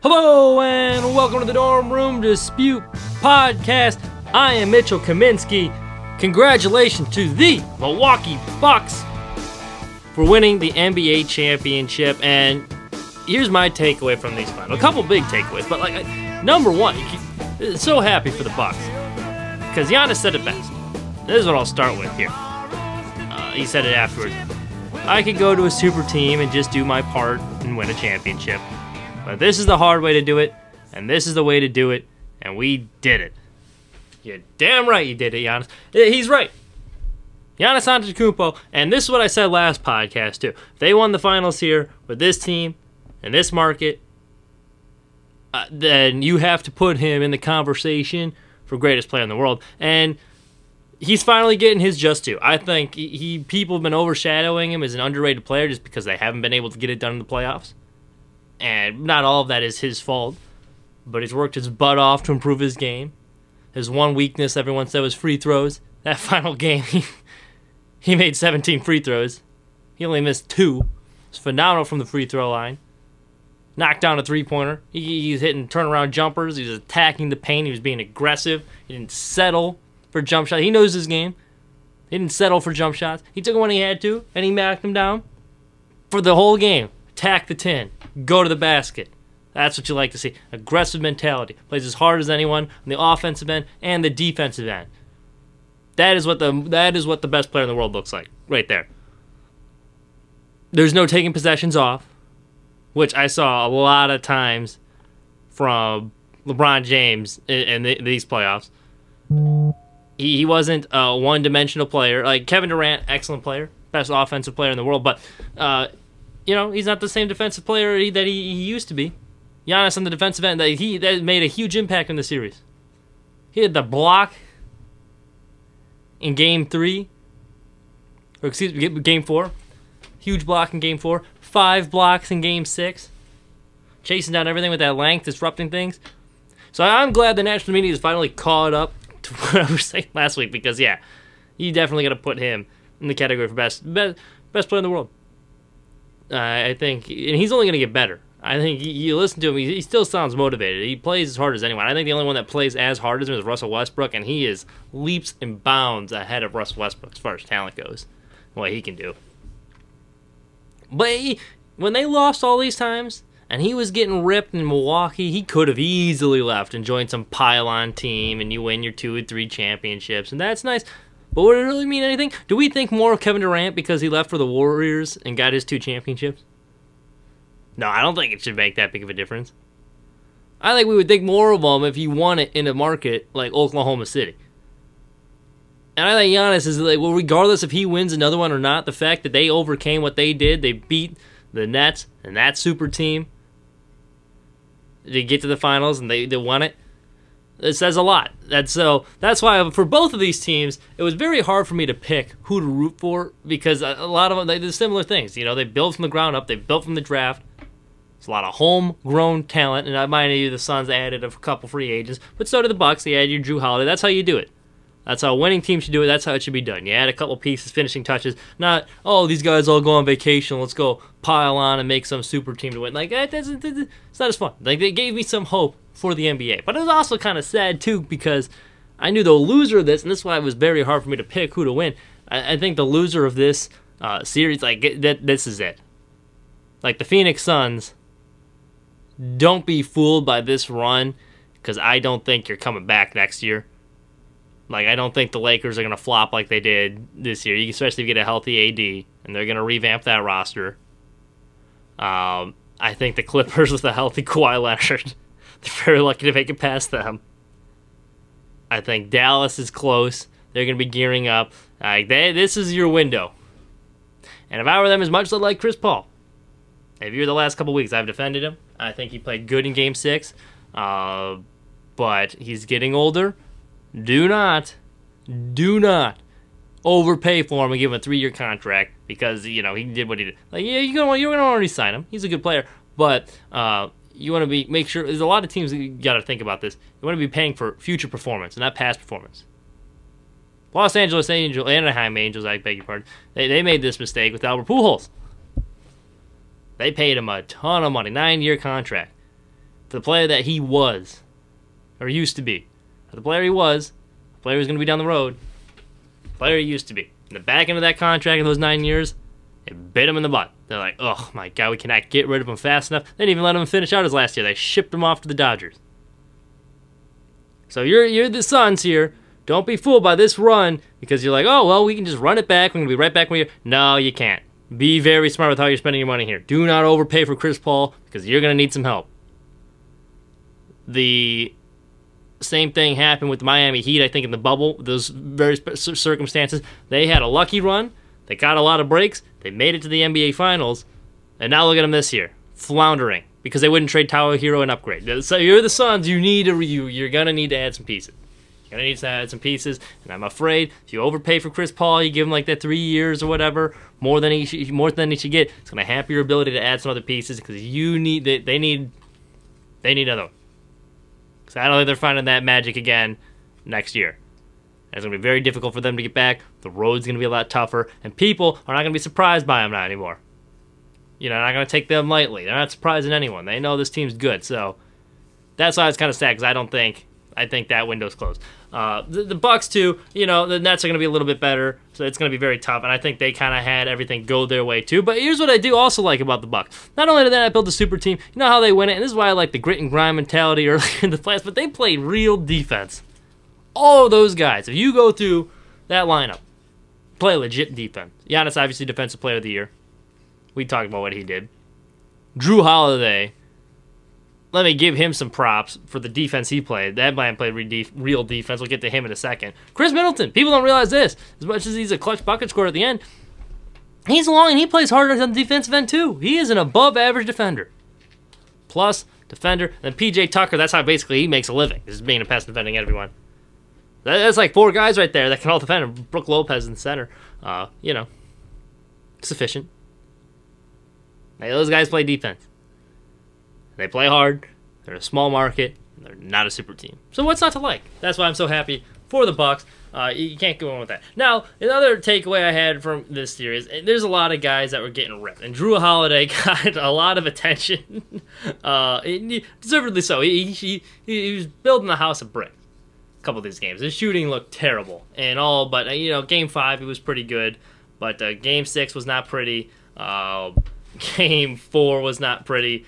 Hello and welcome to the Dorm Room Dispute Podcast. I am Mitchell Kaminsky. Congratulations to the Milwaukee Bucks for winning the NBA championship. And here's my takeaway from these finals. A couple big takeaways, but like number one, so happy for the Bucks because Giannis said it best. This is what I'll start with here. Uh, he said it afterwards. I could go to a super team and just do my part and win a championship. But this is the hard way to do it, and this is the way to do it, and we did it. You're damn right you did it, Giannis. He's right. Giannis Antetokounmpo, and this is what I said last podcast too. They won the finals here with this team and this market, uh, then you have to put him in the conversation for greatest player in the world. And he's finally getting his just due. I think he, he people have been overshadowing him as an underrated player just because they haven't been able to get it done in the playoffs and not all of that is his fault, but he's worked his butt off to improve his game. His one weakness, everyone said, was free throws. That final game, he, he made 17 free throws. He only missed two. It's phenomenal from the free throw line. Knocked down a three pointer. He, he's hitting turnaround jumpers. He was attacking the paint. He was being aggressive. He didn't settle for jump shots. He knows his game. He didn't settle for jump shots. He took them when he had to, and he knocked them down for the whole game. Attack the 10 go to the basket. That's what you like to see. Aggressive mentality. Plays as hard as anyone on the offensive end and the defensive end. That is what the that is what the best player in the world looks like. Right there. There's no taking possessions off, which I saw a lot of times from LeBron James in, in these playoffs. He, he wasn't a one-dimensional player. Like Kevin Durant, excellent player, best offensive player in the world, but uh, you know, he's not the same defensive player that he, he used to be. Giannis on the defensive end, that he that made a huge impact in the series. He had the block in game three, or excuse me, game four. Huge block in game four. Five blocks in game six. Chasing down everything with that length, disrupting things. So I'm glad the national media has finally caught up to what I was saying last week because, yeah, you definitely got to put him in the category for best, best, best player in the world. I think, and he's only going to get better. I think you listen to him; he, still sounds motivated. He plays as hard as anyone. I think the only one that plays as hard as him is Russell Westbrook, and he is leaps and bounds ahead of Russell Westbrook as far as talent goes. What he can do. But he, when they lost all these times, and he was getting ripped in Milwaukee, he could have easily left and joined some pylon team, and you win your two or three championships, and that's nice. But would it really mean anything? Do we think more of Kevin Durant because he left for the Warriors and got his two championships? No, I don't think it should make that big of a difference. I think we would think more of him if he won it in a market like Oklahoma City. And I think Giannis is like, well, regardless if he wins another one or not, the fact that they overcame what they did, they beat the Nets and that super team to get to the finals and they, they won it. It says a lot. And so that's why um, for both of these teams, it was very hard for me to pick who to root for because a lot of them they did similar things. You know, they built from the ground up, they built from the draft. It's a lot of homegrown talent, and I mind you, the Suns added a couple free agents, but so did the Bucks. They added your Jrue Holiday. That's how you do it. That's how a winning team should do it. That's how it should be done. You add a couple pieces, finishing touches. Not, oh, these guys all go on vacation. Let's go pile on and make some super team to win. Like that doesn't. It's not as fun. Like they gave me some hope for the NBA, but it was also kind of sad too because I knew the loser of this, and this is why it was very hard for me to pick who to win. I, I think the loser of this uh, series, like that, this is it. Like the Phoenix Suns. Don't be fooled by this run, because I don't think you're coming back next year. Like I don't think the Lakers are gonna flop like they did this year, especially if you get a healthy AD, and they're gonna revamp that roster. Um, I think the Clippers with a healthy Kawhi Leonard, they're very lucky to make it past them. I think Dallas is close. They're gonna be gearing up. Like they, this is your window. And if I were them, as much as I like Chris Paul, if you're the last couple weeks, I've defended him. I think he played good in Game Six, uh, but he's getting older do not, do not overpay for him and give him a three-year contract because you know he did what he did. Like, yeah, you're gonna you're gonna already sign him. He's a good player, but uh, you want to be make sure. There's a lot of teams that you got to think about this. You want to be paying for future performance and not past performance. Los Angeles Angels, Anaheim Angels, I beg your pardon. They, they made this mistake with Albert Pujols. They paid him a ton of money, nine-year contract. for the player that he was, or used to be. For the player he was, the player who's going to be down the road, the player he used to be. In the back end of that contract in those nine years, it bit him in the butt. They're like, oh my god, we cannot get rid of him fast enough. They didn't even let him finish out his last year. They shipped him off to the Dodgers. So you're you're the Suns here. Don't be fooled by this run because you're like, oh well, we can just run it back. We're gonna be right back when you. No, you can't. Be very smart with how you're spending your money here. Do not overpay for Chris Paul because you're gonna need some help. The same thing happened with the Miami Heat. I think in the bubble, those various circumstances, they had a lucky run. They got a lot of breaks. They made it to the NBA Finals, and now look at them this year, floundering because they wouldn't trade Tyler Herro and upgrade. So you're the Suns. You need to you you're gonna need to add some pieces. You're gonna need to add some pieces, and I'm afraid if you overpay for Chris Paul, you give him like that three years or whatever, more than he should, more than he should get. It's gonna hamper your ability to add some other pieces because you need they, they need they need another. Because I don't think they're finding that magic again next year. It's going to be very difficult for them to get back. The road's going to be a lot tougher, and people are not going to be surprised by them now anymore. You know, not going to take them lightly. They're not surprising anyone. They know this team's good, so that's why it's kind of sad because I don't think I think that window's closed. Uh, the, the, Bucks too, you know, the Nets are going to be a little bit better, so it's going to be very tough. And I think they kind of had everything go their way too. But here's what I do also like about the Bucks: not only did they build a super team, you know how they win it, and this is why I like the grit and grind mentality earlier in the playoffs. But they played real defense. All of those guys, if you go through that lineup, play legit defense. Giannis obviously defensive player of the year. We talked about what he did. Jrue Holiday let me give him some props for the defense he played. That man played real defense. We'll get to him in a second. Khris Middleton. People don't realize this. As much as he's a clutch bucket scorer at the end, he's long and he plays harder on the defensive end too. He is an above average defender. Plus defender. Then PJ Tucker. That's how basically he makes a living. This is being a pass defending everyone. That's like four guys right there that can all defend. Brook Lopez in the center. Uh, you know, sufficient. Hey, those guys play defense. They play hard. They're a small market. They're not a super team. So what's not to like? That's why I'm so happy for the Bucks. Uh, you can't go on with that. Now, another takeaway I had from this series, there's a lot of guys that were getting ripped, and Jrue Holiday got a lot of attention, uh, deservedly so. He, he, he was building a house of bricks. Couple of these games, his shooting looked terrible and all, but uh, you know, game five he was pretty good, but uh, game six was not pretty. Uh, game four was not pretty.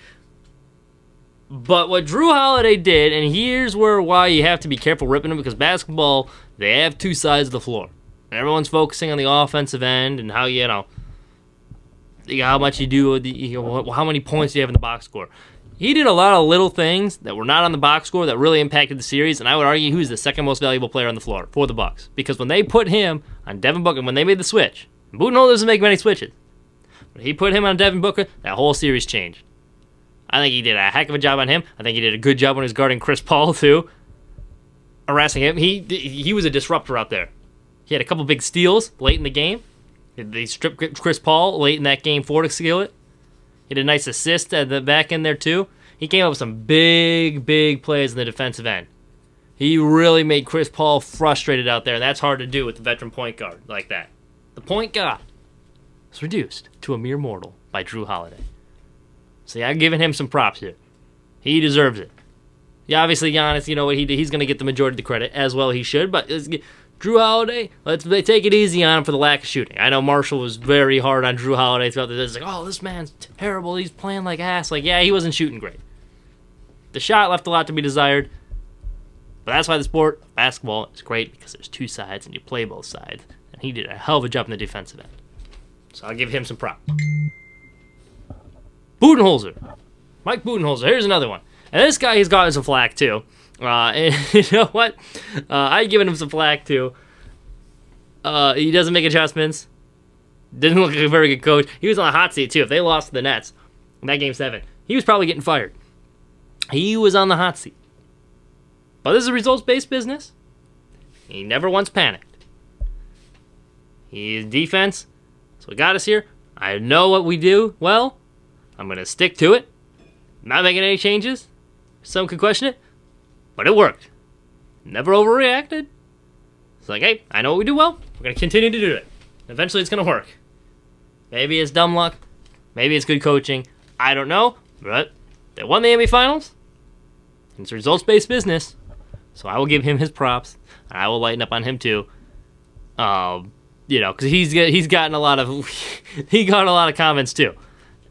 But what Jrue Holiday did, and here's where why you have to be careful ripping him because basketball, they have two sides of the floor. Everyone's focusing on the offensive end and how you know how much you do, how many points you have in the box score. He did a lot of little things that were not on the box score that really impacted the series, and I would argue who's the second most valuable player on the floor for the Bucks because when they put him on Devin Booker, when they made the switch, Budenholzer doesn't make many switches, but he put him on Devin Booker, that whole series changed. I think he did a heck of a job on him. I think he did a good job when he was guarding Chris Paul too, harassing him. He he was a disruptor out there. He had a couple big steals late in the game. They stripped Chris Paul late in that game four to steal it. He did a nice assist at the back end there too. He came up with some big, big plays in the defensive end. He really made Chris Paul frustrated out there, and that's hard to do with a veteran point guard like that. The point guard was reduced to a mere mortal by Jrue Holiday. See, I've given him some props here. He deserves it. Yeah, obviously Giannis, you know what he did. He's going to get the majority of the credit as well. He should, but uh, Jrue Holiday, let's take it easy on him for the lack of shooting. I know Marshall was very hard on Jrue Holiday throughout the. Day. It's like, oh, this man's terrible. He's playing like ass. Like, yeah, he wasn't shooting great. The shot left a lot to be desired. But that's why the sport, basketball, is great because there's two sides and you play both sides. And he did a hell of a job in the defensive end. So I'll give him some props. Budenholzer. Mike Budenholzer. Here's another one. And this guy, he's gotten some flack too. Uh, and you know what? Uh, I've given him some flack too. Uh, he doesn't make adjustments. Didn't look like a very good coach. He was on the hot seat too. If they lost to the Nets in that game seven, he was probably getting fired. He was on the hot seat. But this is a results based business. He never once panicked. He's defense. So we got us here. I know what we do well. I'm to stick to it. Not making any changes. Some could question it, but it worked. Never overreacted. It's like, hey, I know what we do well. We're going to continue to do it. Eventually, it's going to work. Maybe it's dumb luck. Maybe it's good coaching. I don't know. But they won the NBA Finals. It's results based business. So I will give him his props. And I will lighten up on him too. Um, you know, because he's he's gotten a lot of he got a lot of comments too.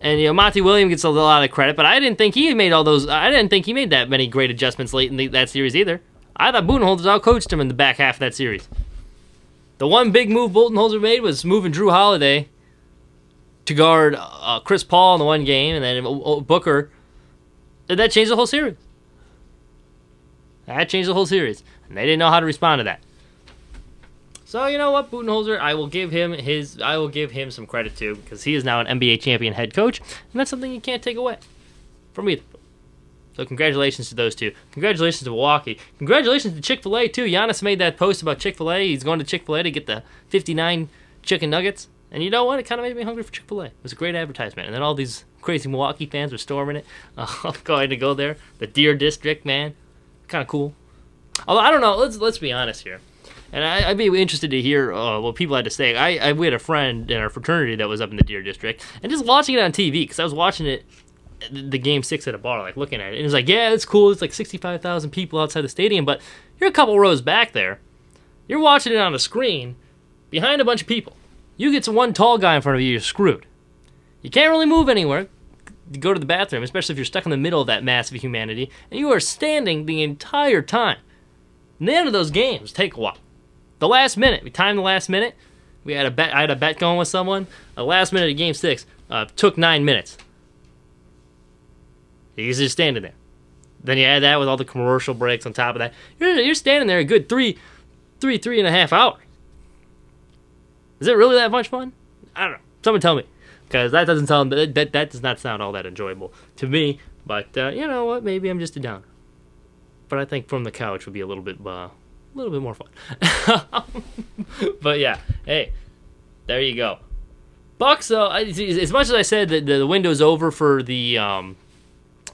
And you know, Monty Williams gets a lot of credit, but I didn't think he made all those. I didn't think he made that many great adjustments late in the, that series either. I thought Budenholzer outcoached him in the back half of that series. The one big move Budenholzer made was moving Jrue Holiday to guard uh, Chris Paul in the one game, and then Booker. And that changed the whole series. That changed the whole series, and they didn't know how to respond to that. So you know what, Budenholzer, I will give him his, I will give him some credit too because he is now an NBA champion head coach, and that's something you can't take away from either. So congratulations to those two. Congratulations to Milwaukee. Congratulations to Chick Fil A too. Giannis made that post about Chick Fil A. He's going to Chick Fil A to get the 59 chicken nuggets, and you know what? It kind of made me hungry for Chick Fil A. It was a great advertisement, and then all these crazy Milwaukee fans were storming it. Uh, I'm going to go there. The Deer District, man, kind of cool. Although I don't know. Let's let's be honest here and I, would be interested to hear uh, what people had to say. I, I, we had a friend in our fraternity that was up in the Deer District, and just watching it on TV because I was watching it, the game six at a bar, like looking at it, and it's like, yeah, it's cool. It's like sixty-five thousand people outside the stadium, but you're a couple rows back there. You're watching it on a screen behind a bunch of people. You get to one tall guy in front of you, you're screwed. You can't really move anywhere. Go to the bathroom, especially if you're stuck in the middle of that mass of humanity, and you are standing the entire time. And the end of those games take a while. The last minute, we timed the last minute. We had a bet. I had a bet going with someone. The last minute of game six uh, took nine minutes. He's just standing there. Then you add that with all the commercial breaks on top of that. You're, you're standing there a good three, three, three and a half hours. Is it really that much fun? I don't know. Someone tell me, because that doesn't sound that, that that does not sound all that enjoyable to me. But uh, you know what? Maybe I'm just a downer. But I think from the couch would be a little bit uh, a little bit more fun. but yeah, hey, there you go. Bucks though, as much as I said that the window's over for the um,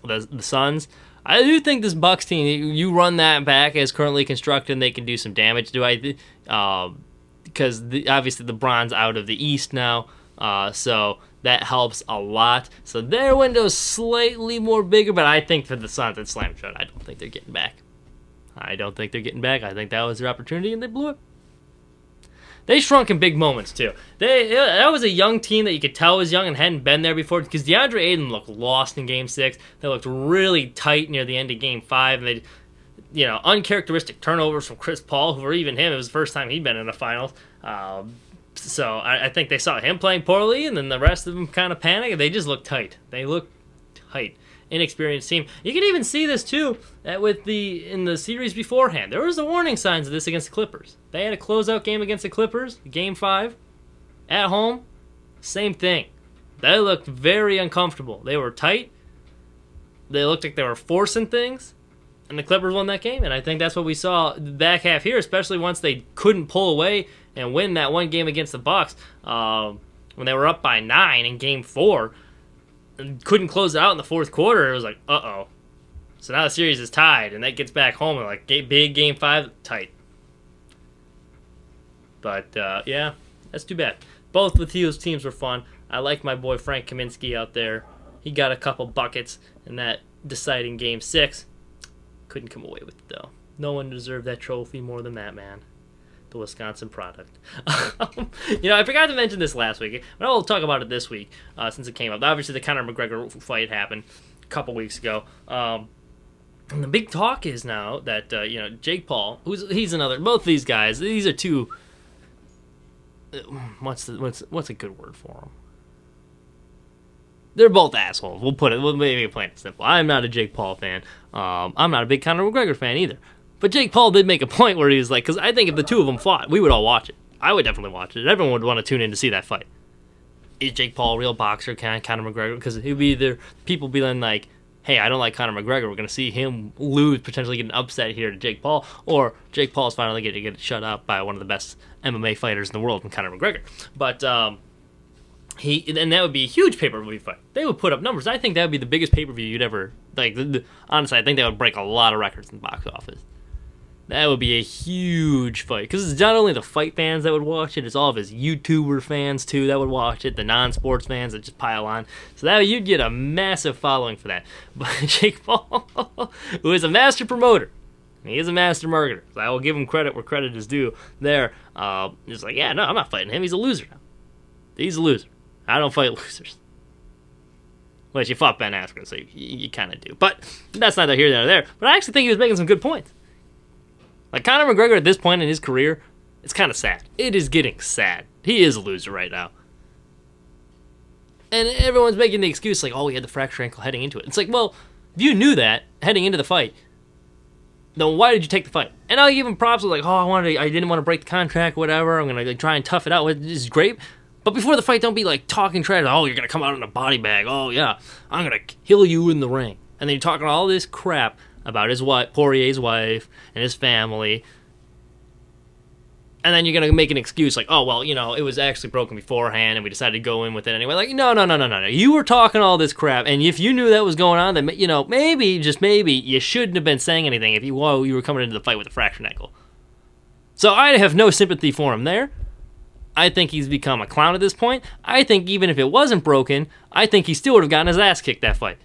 the, the Suns, I do think this Bucks team, you run that back as currently constructed, and they can do some damage. Do I? Because um, uh, obviously the bronze out of the East now, uh, so that helps a lot. So their window's slightly more bigger, but I think for the Suns it's slam shut. I don't think they're getting back. I don't think they're getting back. I think that was their opportunity, and they blew it. They shrunk in big moments too. They that was a young team that you could tell was young and hadn't been there before because DeAndre Ayton looked lost in Game Six. They looked really tight near the end of Game Five, and they, you know, uncharacteristic turnovers from Chris Paul, who or even him, it was the first time he'd been in the finals. Um, so I, I, think they saw him playing poorly, and then the rest of them kind of panicked. They just looked tight. They looked tight inexperienced team. You can even see this too uh, with the in the series beforehand. There was the warning signs of this against the Clippers. They had a closeout game against the Clippers, game five, at home. Same thing. They looked very uncomfortable. They were tight. They looked like they were forcing things, and the Clippers won that game. And I think that's what we saw back half here, especially once they couldn't pull away and win that one game against the Bucks uh, when they were up by nine in Game Four couldn't close it out in the fourth quarter, it was like, uh oh. So now the series is tied, and that gets back home and like big game five tight. But uh, yeah, that's too bad. Both of those teams were fun. I like my boy Frank Kaminsky out there. He got a couple buckets in that deciding game six. Couldn't come away with it though. No one deserved that trophy more than that man the Wisconsin product. you know, I forgot to mention this last week, but I'll talk about it this week uh, since it came up. Obviously, the Conor McGregor fight happened a couple weeks ago. Um, and the big talk is now that uh, you know Jake Paul, who's he's another. Both these guys, these are two. Uh, what's the, what's what's a good word for them? They're both assholes. We'll put it. We'll make it plain and simple. I'm not a Jake Paul fan. Um, I'm not a big Conor McGregor fan either. But Jake Paul did make a point where he was like, because I think if the two of them fought, we would all watch it. I would definitely watch it. Everyone would want to tune in to see that fight. Is Jake Paul a real boxer? Can Conor McGregor? Because he'd be either people be then like, hey, I don't like Conor McGregor. We're going to see him lose, potentially get an upset here to Jake Paul, or Jake Paul is finally going to get shut up by one of the best MMA fighters in the world, Conor McGregor. But um, he and that would be a huge pay per view fight. They would put up numbers. I think that would be the biggest pay per view you'd ever like. The, the, honestly, I think that would break a lot of records in the box office. That would be a huge fight because it's not only the fight fans that would watch it; it's all of his YouTuber fans too that would watch it, the non-sports fans that just pile on. So that you'd get a massive following for that. But Jake Paul, who is a master promoter, he is a master marketer. So I will give him credit where credit is due. There, uh, he's like, yeah, no, I'm not fighting him. He's a loser now. He's a loser. I don't fight losers. Well, you fought Ben Askren, so you, you kind of do. But that's neither here nor there. But I actually think he was making some good points. Like Conor McGregor at this point in his career, it's kind of sad. It is getting sad. He is a loser right now. And everyone's making the excuse like, oh, he had the fractured ankle heading into it. It's like, well, if you knew that heading into the fight, then why did you take the fight? And I'll give him props like, oh, I wanted, to, I didn't want to break the contract, whatever. I'm gonna like, try and tough it out. This is great. But before the fight, don't be like talking trash. Oh, you're gonna come out in a body bag. Oh yeah, I'm gonna kill you in the ring. And then you're talking all this crap about his wife, Poirier's wife, and his family. And then you're gonna make an excuse like, oh well, you know, it was actually broken beforehand, and we decided to go in with it anyway. Like, no, no, no, no, no, no. You were talking all this crap, and if you knew that was going on, then you know, maybe, just maybe, you shouldn't have been saying anything if you, well, you were coming into the fight with a fractured ankle. So I have no sympathy for him there. I think he's become a clown at this point. I think even if it wasn't broken, I think he still would have gotten his ass kicked that fight.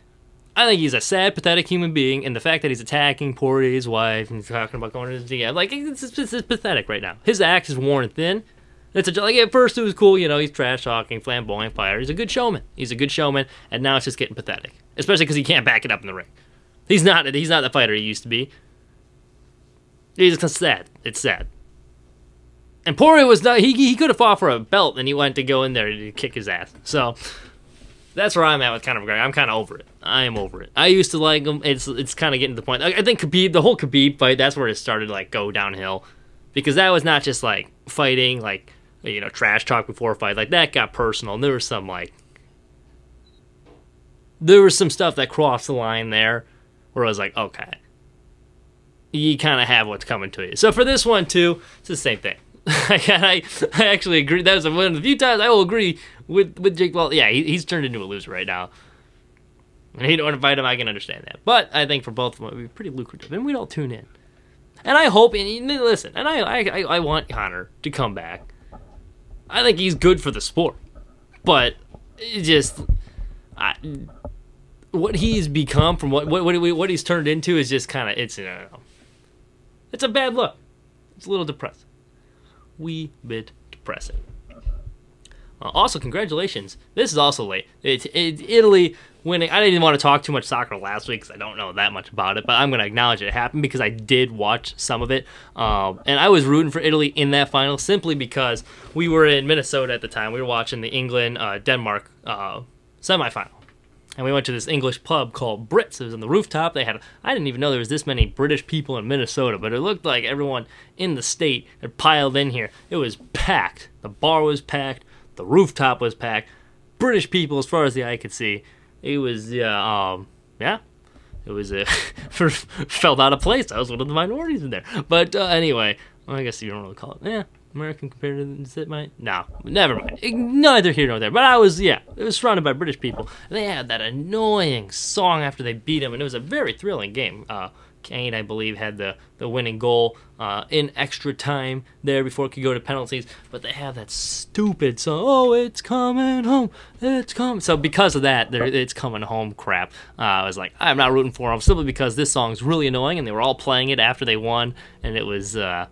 I think he's a sad, pathetic human being, and the fact that he's attacking Poirier's wife and he's talking about going to the DM, like it's, it's, it's, pathetic right now. His act is worn thin. It's a, like at first it was cool, you know, he's trash talking, flamboyant fire. He's a good showman. He's a good showman, and now it's just getting pathetic, especially because he can't back it up in the ring. He's not. He's not the fighter he used to be. He's just sad. It's sad. And Poirier was not. He he could have fought for a belt, and he went to go in there to kick his ass. So that's where I'm at with kind Conor McGregor. I'm kind of over it. I am over it. I used to like him. It's it's kind of getting to the point. I, I think Khabib, the whole Khabib fight, that's where it started to like go downhill, because that was not just like fighting, like you know, trash talk before a fight. Like that got personal. And there was some like there was some stuff that crossed the line there, where I was like, okay, you kind of have what's coming to you. So for this one too, it's the same thing. I, I actually agree. That was one of the few times I will agree with with Jake Paul. Yeah, he, he's turned into a loser right now. And he don't fight him. I can understand that, but I think for both of them, it would be pretty lucrative, and we'd all tune in. And I hope, and listen, and I, I, I want Conor to come back. I think he's good for the sport, but just, I, what he's become from what what what, he's turned into is just kind of it's uh, it's a bad look. It's a little depressing wee bit depressing. Uh, also, congratulations. This is also late. It's it, Italy winning. I didn't want to talk too much soccer last week because I don't know that much about it, but I'm going to acknowledge it happened because I did watch some of it. Um, and I was rooting for Italy in that final simply because we were in Minnesota at the time. We were watching the England uh, Denmark uh, semifinal and we went to this English pub called Brits. It was on the rooftop. They had I didn't even know there was this many British people in Minnesota, but it looked like everyone in the state had piled in here. It was packed. The bar was packed. The rooftop was packed. British people, as far as the eye could see. It was yeah, um, yeah. It was uh, felt out of place. I was one of the minorities in there. But uh, anyway, well, I guess you don't really call it. Yeah, American compared to it my no, never mind. Neither here nor there. But I was yeah, it was surrounded by British people. They had that annoying song after they beat him, and it was a very thrilling game. Uh, Kane, I believe, had the, the winning goal uh, in extra time there before it could go to penalties. But they have that stupid song, oh, it's coming home, it's coming. So because of that, it's coming home crap. Uh, I was like, I'm not rooting for them simply because this song's really annoying, and they were all playing it after they won, and it was. Uh,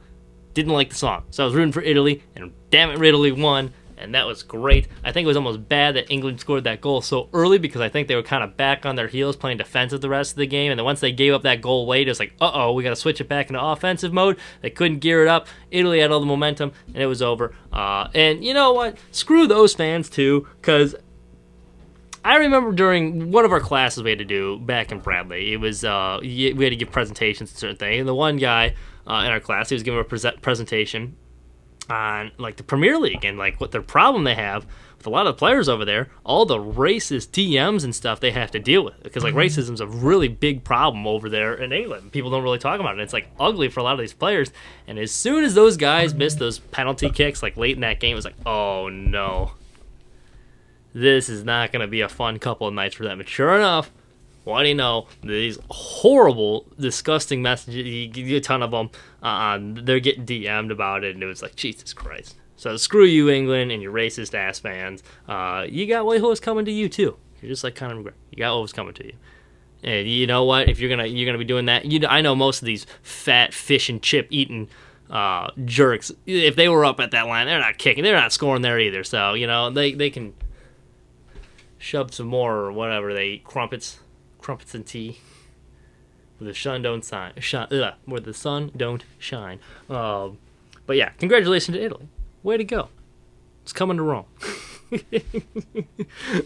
didn't like the song. So I was rooting for Italy, and damn it, Italy won, and that was great. I think it was almost bad that England scored that goal so early because I think they were kind of back on their heels playing defensive the rest of the game. And then once they gave up that goal late, it was like, uh oh, we got to switch it back into offensive mode. They couldn't gear it up. Italy had all the momentum, and it was over. Uh, and you know what? Screw those fans too, because I remember during one of our classes we had to do back in Bradley, it was uh, we had to give presentations and certain things. And the one guy uh, in our class. He was giving a pre- presentation on like the Premier League and like what their problem they have with a lot of the players over there, all the racist DMs and stuff they have to deal with because like mm-hmm. racism's a really big problem over there in England. People don't really talk about it. It's like ugly for a lot of these players. And as soon as those guys missed those penalty kicks like late in that game, it was like, oh no, this is not going to be a fun couple of nights for them. And sure enough, You know? These horrible, disgusting messages. You get a ton of them. Uh, they're getting DM'd about it, and it was like Jesus Christ. So screw you, England, and your racist ass fans. Uh, you got what was coming to you too. You're just like Conor McGregor. You got was coming to you. And you know what? If you're gonna you're gonna be doing that, you I know most of these fat fish and chip eating uh, jerks. If they were up at that line, they're not kicking. They're not scoring there either. So you know they they can shove some more or whatever they eat crumpets, crumpets and tea. Where the sun don't shine, shine ugh, where the sun don't shine. Um, but yeah, congratulations to Italy. Way to go. It's coming to Rome.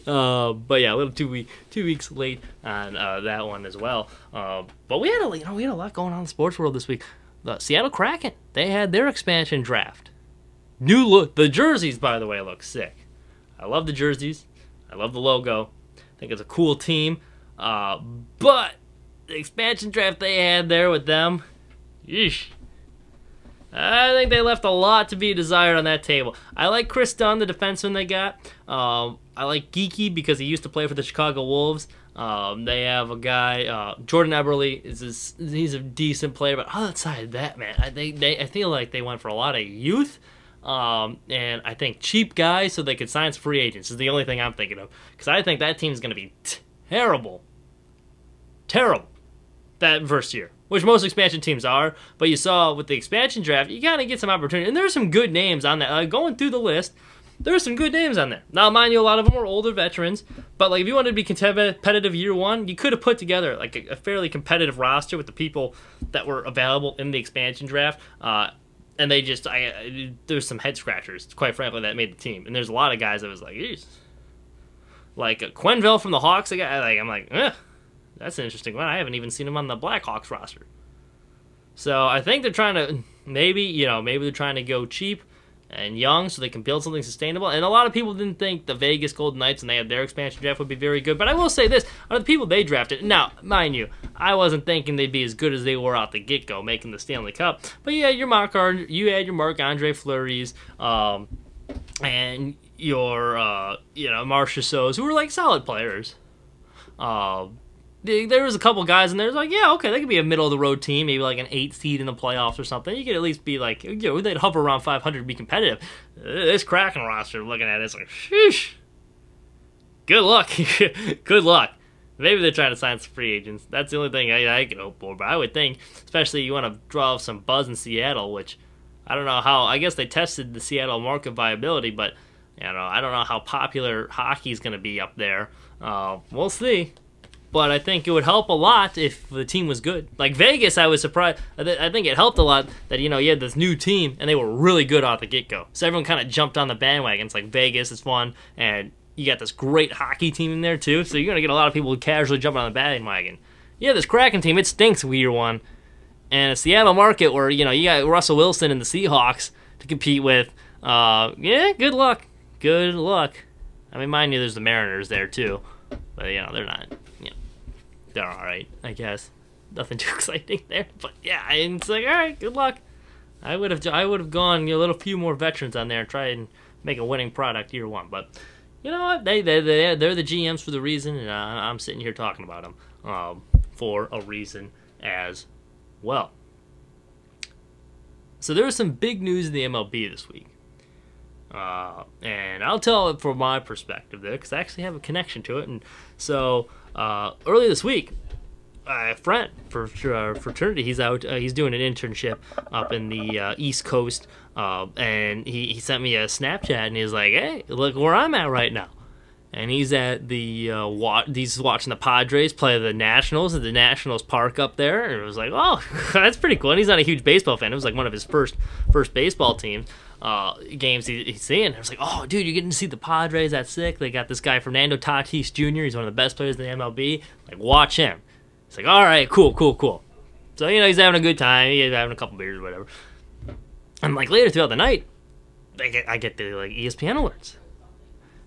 uh, but yeah, a little two week, two weeks late on uh, that one as well. Uh, but we had a you know we had a lot going on in the sports world this week. The Seattle Kraken they had their expansion draft. New look. The jerseys, by the way, look sick. I love the jerseys. I love the logo. I think it's a cool team. Uh, but the expansion draft they had there with them, yeesh. I think they left a lot to be desired on that table. I like Chris Dunn, the defenseman they got. Um, I like Geekie because he used to play for the Chicago Wolves. Um, they have a guy, uh, Jordan Eberle. Is he's a decent player, but outside of that, man, I they, they I feel like they went for a lot of youth. Um, and I think cheap guys so they could sign some free agents is the only thing I'm thinking of because I think that team's going to be terrible, terrible that first year which most expansion teams are. But you saw with the expansion draft, you gotta get some opportunity. And there's some good names on that. Uh, going through the list, there's some good names on there. Now, mind you, a lot of them are older veterans. But like, if you wanted to be competitive year one, you could have put together like a, a, fairly competitive roster with the people that were available in the expansion draft. Uh, and they just, I, I, there's some head scratchers, quite frankly, that made the team. And there's a lot of guys that was like, Eesh. like uh, Quenneville from the Hawks. Like, I'm like, eh that's an interesting one. I haven't even seen him on the Blackhawks roster. So I think they're trying to maybe you know maybe they're trying to go cheap and young so they can build something sustainable. And a lot of people didn't think the Vegas Golden Knights and they had their expansion draft would be very good. But I will say this: out of the people they drafted, now mind you, I wasn't thinking they'd be as good as they were out the get go, making the Stanley Cup. But yeah, your Mark, you had your Marc Andre Fleury's, um, and your uh, you know Marchessaults, who were like solid players. Uh, there was a couple guys in there. Like, yeah, okay, they could be a middle of the road team, maybe like an eight seed in the playoffs or something. You could at least be like, you know, they'd hover around 500 to be competitive. This Kraken roster, looking at it, it's like, sheesh. Good luck. Good luck. Maybe they're trying to sign some free agents. That's the only thing I, I could hope for. But I would think, especially you want to draw some buzz in Seattle, which I don't know how. I guess they tested the Seattle market viability, but you know, I don't know how popular hockey's going to be up there. Uh, we'll see but I think it would help a lot if the team was good. Like Vegas, I was surprised. I think it helped a lot that you know you had this new team and they were really good off the get go. So everyone kind of jumped on the bandwagon. It's like Vegas is fun, and you got this great hockey team in there too. So you're gonna get a lot of people casually jumping on the bandwagon. Yeah, this Kraken team it stinks year one, and it's the Seattle market where you know you got Russell Wilson and the Seahawks to compete with. Uh, yeah, good luck. Good luck. I mean, mind you, there's the Mariners there too, but you know they're not they're all right, I guess. Nothing too exciting there, but yeah, it's like all right, good luck. I would have I would have gone a little few more veterans on there and try and make a winning product year one, but you know what? They they they they're the GMs for the reason, and I'm sitting here talking about them um, for a reason as well. So there was some big news in the MLB this week. Uh, and I'll tell it from my perspective there because I actually have a connection to it. And so uh, early this week, a friend for uh, fraternity, he's out, uh, he's doing an internship up in the uh, East Coast, and he, he sent me a Snapchat and he's like, "Hey, look where I'm at right now." And he's at the wa- he's watching the Padres play the Nationals at the Nationals Park up there, and it was like, "Oh, that's pretty cool." And he's not a huge baseball fan; it was like one of his first first baseball teams uh, games he, he's seeing. I was like, oh, dude, you're getting to see the Padres. That's sick. They got this guy, Fernando Tatis Jr. He's one of the best players in the MLB. Like, watch him. It's like, all right, cool, cool, cool. So, you know, he's having a good time. He's having a couple beers or whatever. And, like, later throughout the night, I get, I get the, like, ESPN alerts.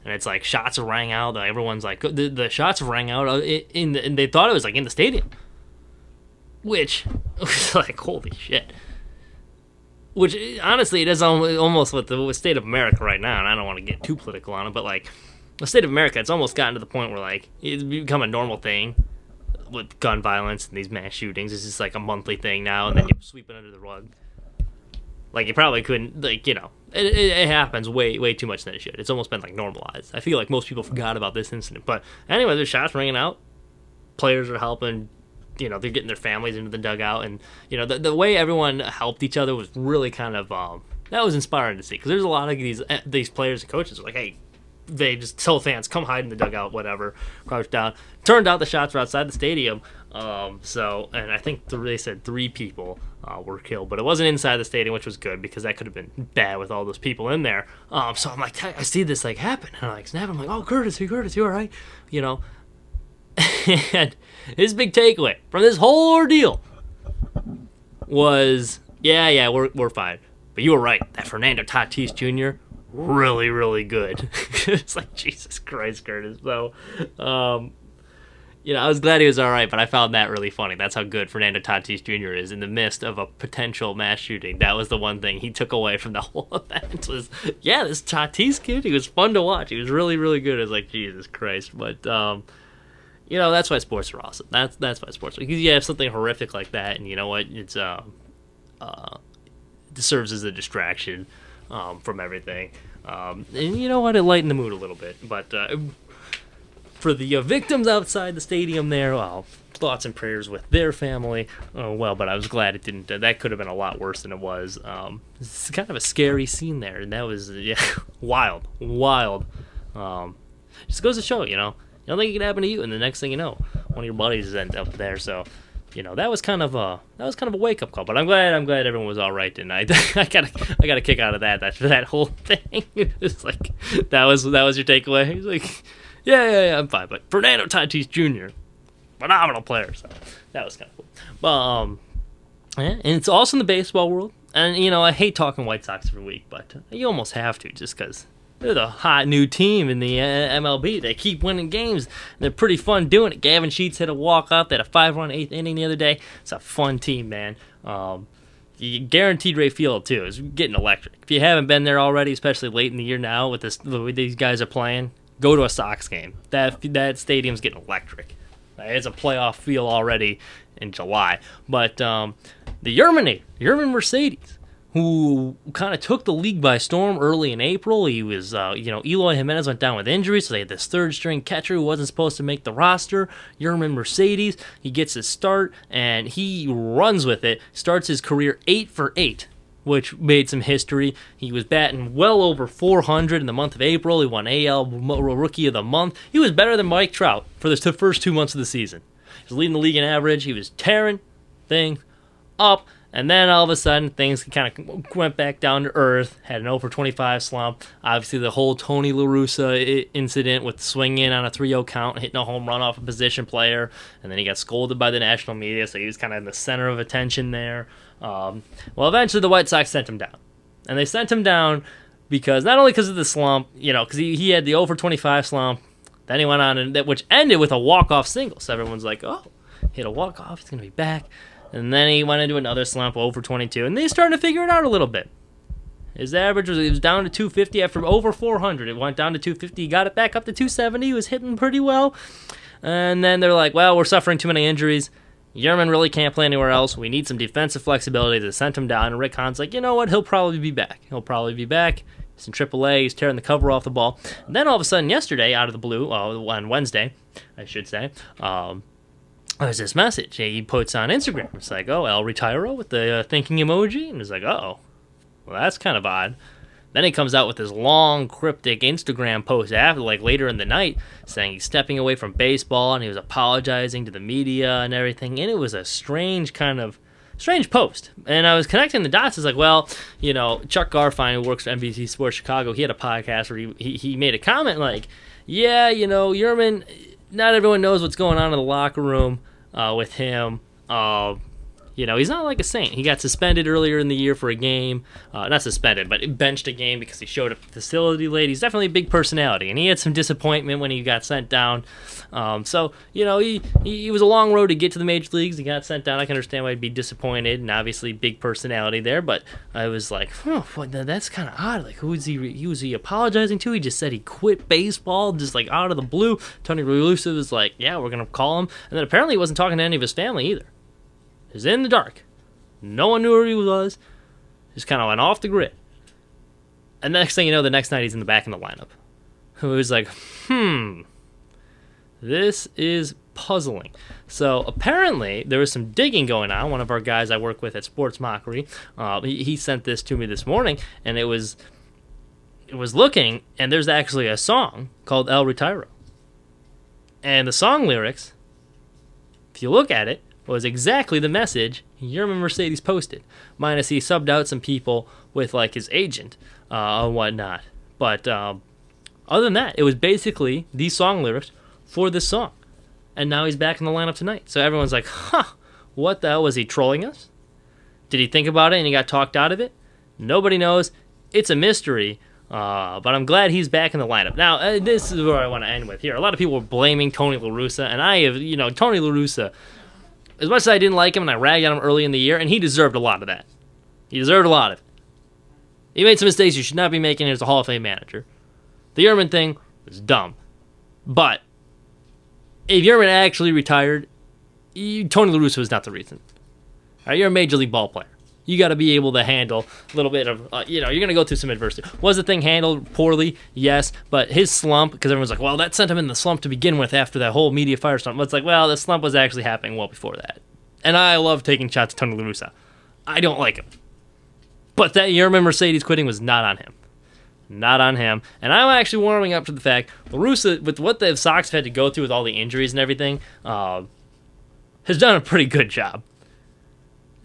And it's like shots rang out. Everyone's like, the, the shots rang out uh, in the, and they thought it was like in the stadium. Which was like, holy shit which honestly it is almost with the state of America right now, and I don't want to get too political on it, but like the state of America, it's almost gotten to the point where like it's become a normal thing with gun violence and these mass shootings. It's just like a monthly thing now, and then you sweep it under the rug. Like you probably couldn't, like you know, it, it, it, happens way way too much than it should. It's almost been like normalized. I feel like most people forgot about this incident, but anyway, there's shots ringing out. Players are helping. You know, they're getting their families into the dugout, and you know the the way everyone helped each other was really kind of um, that was inspiring to see because there's a lot of these eh, these players and coaches like, hey, they just tell fans come hide in the dugout, whatever, crouch down. Turned out the shots were outside the stadium, um, so and I think th- they said three people uh, were killed, but it wasn't inside the stadium, which was good because that could have been bad with all those people in there. Um, so I'm like, I see this like happen, and I'm like snap. I'm like, oh Curtis, you Curtis, you all right? You know. And his big takeaway from this whole ordeal was, yeah, yeah, we're we're fine. But you were right. That Fernando Tatis Jr. really, really good. it's like Jesus Christ, Curtis. So, um, you know, I was glad he was all right, but I found that really funny. That's how good Fernando Tatis Jr. is in the midst of a potential mass shooting. That was the one thing he took away from the whole event was, yeah, this Tatis kid, he was fun to watch. He was really, really good. I was like, Jesus Christ. But, um, you know, that's why sports are awesome. That's that's why sports because you have something horrific like that, and you know what? It's uh, uh, serves as a distraction um, from everything. Um, and you know what? It lightened the mood a little bit. But uh, for the uh, victims outside the stadium there, well, thoughts and prayers with their family. Oh, well, but I was glad it didn't. Uh, that could have been a lot worse than it was. Um, it's kind of a scary scene there, and that was yeah, wild, wild. Um, just goes to show, you know, you don't think it could happen to you, and the next thing you know, one of your buddies is up there. So you know that was kind of a that was kind of a wake up call. But I'm glad I'm glad everyone was all right tonight. I got I got a kick out of that that that whole thing. it's like that was that was your takeaway. He's like, yeah, yeah, yeah, I'm fine. But Fernando Tatis Jr. phenomenal player. So that was kind of cool. But um, yeah, and it's also in the baseball world. And you know I hate talking White Sox every week, but you almost have to just because they're the hot new team in the uh, MLB. They keep winning games. They're pretty fun doing it. Gavin Sheets hit a walk off. They had a five run eighth inning the other day. It's a fun team, man. Um, guaranteed Wrigley Field too is getting electric. If you haven't been there already, especially late in the year now with this the way these guys are playing, go to a Sox game. That that stadium's getting electric. It's a playoff feel already in July. But um, the Yermany, Yermin Mercedes, who kind of took the league by storm early in April. He was, uh, you know, Eloy Jimenez went down with injury, so they had this third string catcher who wasn't supposed to make the roster. Yermin Mercedes, he gets his start and he runs with it. Starts his career eight for eight, which made some history. He was batting well over 400 in the month of April. He won AL Rookie of the Month. He was better than Mike Trout for the first two months of the season. He was leading the league in average. He was tearing things up. And then all of a sudden, things kind of went back down to earth. Had an 0 for 25 slump. Obviously, the whole Tony La Russa incident with swinging on a 3 0 count, hitting a home run off a position player. And then he got scolded by the national media, so he was kind of in the center of attention there. Um, well, eventually, the White Sox sent him down. And they sent him down because not only because of the slump, you know, because he, he had the 0 for 25 slump. Then he went on, and which ended with a walk off single. So everyone's like, oh, hit a walk off. He's going to be back. And then he went into another slump over 22, and they started to figure it out a little bit. His average was, was down to 250 after over 400. It went down to 250. He got it back up to 270. He was hitting pretty well. And then they're like, well, we're suffering too many injuries. Yermin really can't play anywhere else. We need some defensive flexibility. to send him down. And Rick Hahn's like, you know what? He'll probably be back. He'll probably be back. He's in AAA. He's tearing the cover off the ball. And then all of a sudden, yesterday, out of the blue, uh, on Wednesday, I should say, um, there's this message he puts on Instagram. It's like, oh, El Retiro with the uh, thinking emoji. And it's like, oh, well, that's kind of odd. Then he comes out with this long, cryptic Instagram post after, like later in the night, saying he's stepping away from baseball and he was apologizing to the media and everything. And it was a strange kind of strange post. And I was connecting the dots. It's like, well, you know, Chuck Garfien, who works for NBC Sports Chicago, he had a podcast where he, he, he made a comment like, yeah, you know, Yermin, not everyone knows what's going on in the locker room uh, with him. Uh, You know, he's not like a saint. He got suspended earlier in the year for a game. Uh, not suspended, but benched a game because he showed up at the facility late. He's definitely a big personality, and he had some disappointment when he got sent down. Um, so, you know, he, he, was a long road to get to the major leagues. He got sent down. I can understand why he'd be disappointed, and obviously big personality there. But I was like, oh, that's kind of odd. Like, who is he? Who was he apologizing to? He just said he quit baseball, just like out of the blue. Tony La was like, yeah, we're gonna call him, and then apparently he wasn't talking to any of his family either was in the dark. No one knew where he was. Just kind of went off the grid. And the next thing you know, the next night he's in the back in the lineup. It was like, hmm, this is puzzling. So apparently there was some digging going on. One of our guys I work with at Sports Mockery, uh, he, he sent this to me this morning, and it was it was looking, and there's actually a song called El Retiro. And the song lyrics, if you look at it, was exactly the message Yermin Mercedes posted, minus he subbed out some people with like his agent uh, and whatnot. But um, other than that, it was basically the song lyrics for this song. And now he's back in the lineup tonight. So everyone's like, huh, what the hell? Was he trolling us? Did he think about it and he got talked out of it? Nobody knows. It's a mystery. Uh, but I'm glad he's back in the lineup. Now, uh, this is where I want to end with here. A lot of people were blaming Tony La Russa, and I have, you know, Tony La Russa as much as I didn't like him and I ragged on him early in the year, and he deserved a lot of that. He deserved a lot of it. He made some mistakes you should not be making as a Hall of Fame manager. The Yermin thing was dumb. But if Yermin actually retired, you, Tony La Russa was not the reason. You're a major league ball player you got to be able to handle a little bit of, uh, you know, you're going to go through some adversity. Was the thing handled poorly? Yes, but his slump, because everyone's like, well, that sent him in the slump to begin with after that whole media firestorm. It's like, well, the slump was actually happening well before that. And I love taking shots at Tony La Russa. I don't like him. But that Yermin Mercedes quitting was not on him. Not on him. And I'm actually warming up to the fact La Russa, with what the Sox have had to go through with all the injuries and everything, uh, has done a pretty good job.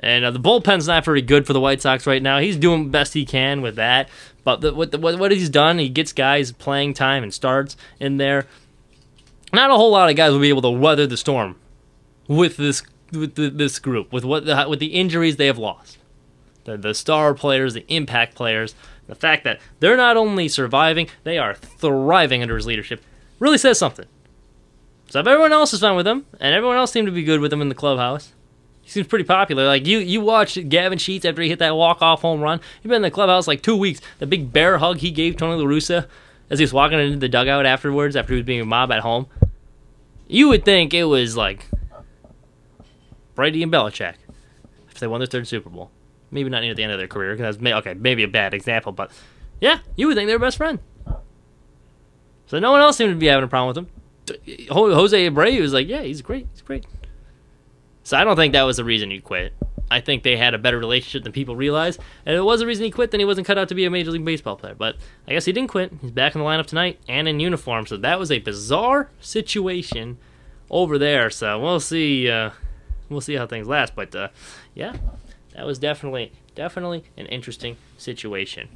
And uh, the bullpen's not very good for the White Sox right now. He's doing best he can with that. But the, what, the, what he's done, he gets guys playing time and starts in there. Not a whole lot of guys will be able to weather the storm with this with the, this group with what the, with the injuries they have lost. The, the star players, the impact players, the fact that they're not only surviving, they are thriving under his leadership, really says something. So if everyone else is fine with him, and everyone else seemed to be good with him in the clubhouse, he seems pretty popular. Like you, you watched Gavin Sheets after he hit that walk off home run. He's been in the clubhouse like two weeks. The big bear hug he gave Tony La Russa as he was walking into the dugout afterwards after he was being a mob at home. You would think it was like Brady and Belichick if they won their third Super Bowl. Maybe not near the end of their career because okay, maybe a bad example, but yeah, you would think they were best friend. So no one else seemed to be having a problem with him. Jose Abreu was like, yeah, he's great, he's great. So I don't think that was the reason he quit. I think they had a better relationship than people realize. And if it was the reason he quit, then he wasn't cut out to be a Major League Baseball player. But I guess he didn't quit. He's back in the lineup tonight and in uniform. So that was a bizarre situation over there. So we'll see. Uh, we'll see how things last. But uh, yeah, that was definitely definitely an interesting situation.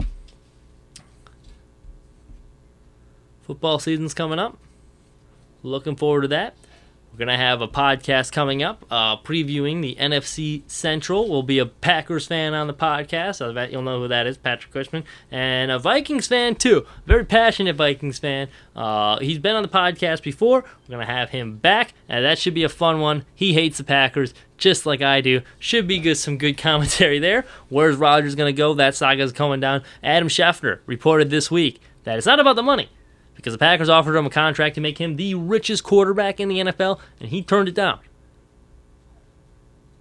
Football season's coming up. Looking forward to that. We're going to have a podcast coming up uh, previewing the NFC Central. We'll be a Packers fan on the podcast. I bet you'll know who that is, Patrick Cushman. And a Vikings fan, too. Very passionate Vikings fan. Uh, he's been on the podcast before. We're going to have him back, and that should be a fun one. He hates the Packers just like I do. Should be good, some good commentary there. Where's Rodgers going to go? That saga's coming down. Adam Schefter reported this week that it's not about the money because the Packers offered him a contract to make him the richest quarterback in the NFL, and he turned it down.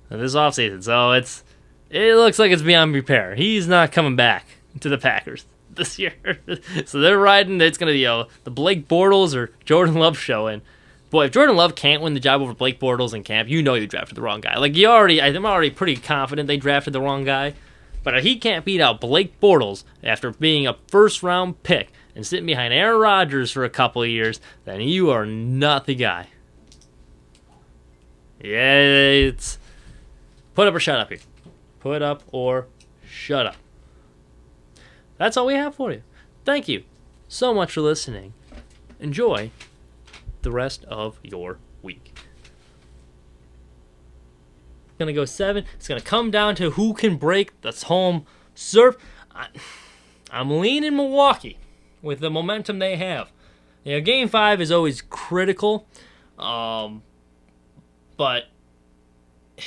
This offseason, so it's it looks like it's beyond repair. He's not coming back to the Packers this year, so they're riding. It's gonna be the Blake Bortles or Jordan Love show, and boy, if Jordan Love can't win the job over Blake Bortles in camp, you know you drafted the wrong guy. Like you already, I'm already pretty confident they drafted the wrong guy, but if he can't beat out Blake Bortles after being a first round pick and sitting behind Aaron Rodgers for a couple of years, then you are not the guy. Yeah, it's put up or shut up here. Put up or shut up. That's all we have for you. Thank you so much for listening. Enjoy the rest of your week. Going to go seven. It's to come down to who can break this home serve. I, I'm leaning Milwaukee with the momentum they have. You know, game five is always critical, um, but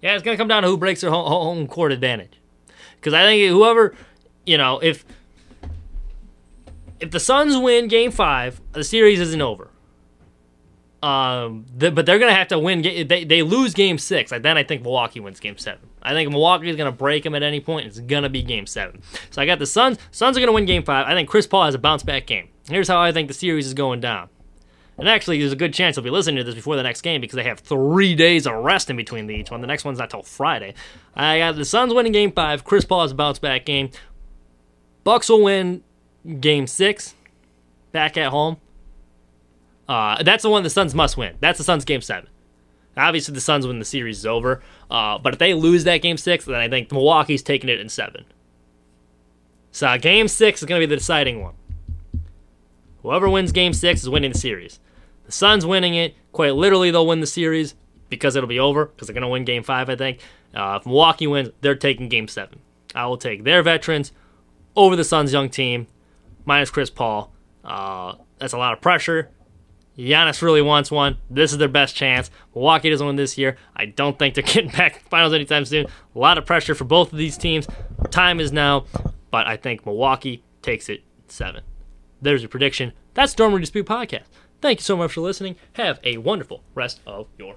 yeah, it's to come down to who breaks their home, home court advantage. Because I think whoever, you know, if if the Suns win Game Five, the series isn't over. Um, but they're gonna have to win. They they lose Game Six, and then I think Milwaukee wins Game Seven. I think Milwaukee is gonna break them at any point. It's gonna be Game Seven. So I got the Suns. Suns are gonna win Game Five. I think Chris Paul has a bounce back game. Here's how I think the series is going down. And actually, there's a good chance he'll be listening to this before the next game because they have three days of rest in between each one. The next one's not till Friday. I got the Suns winning Game Five. Chris Paul has a bounce back game. Bucks will win Game Six, back at home. Uh, that's the one the Suns must win. That's the Suns Game Seven. Obviously, the Suns win the series is over. Uh, but if they lose that Game Six, then I think Milwaukee's taking it in seven. So Game Six is going to be the deciding one. Whoever wins Game Six is winning the series. The Suns winning it, quite literally, they'll win the series because it'll be over because they're going to win Game Five. I think. Uh, if Milwaukee wins, they're taking Game Seven. I will take their veterans over the Suns' young team, minus Chris Paul. Uh, that's a lot of pressure. Giannis really wants one. This is their best chance. Milwaukee doesn't win this year. I don't think they're getting back to the finals anytime soon. A lot of pressure for both of these teams. Time is now, but I think Milwaukee takes it seven. There's your prediction. That's Room Dispute Podcast. Thank you so much for listening. Have a wonderful rest of your.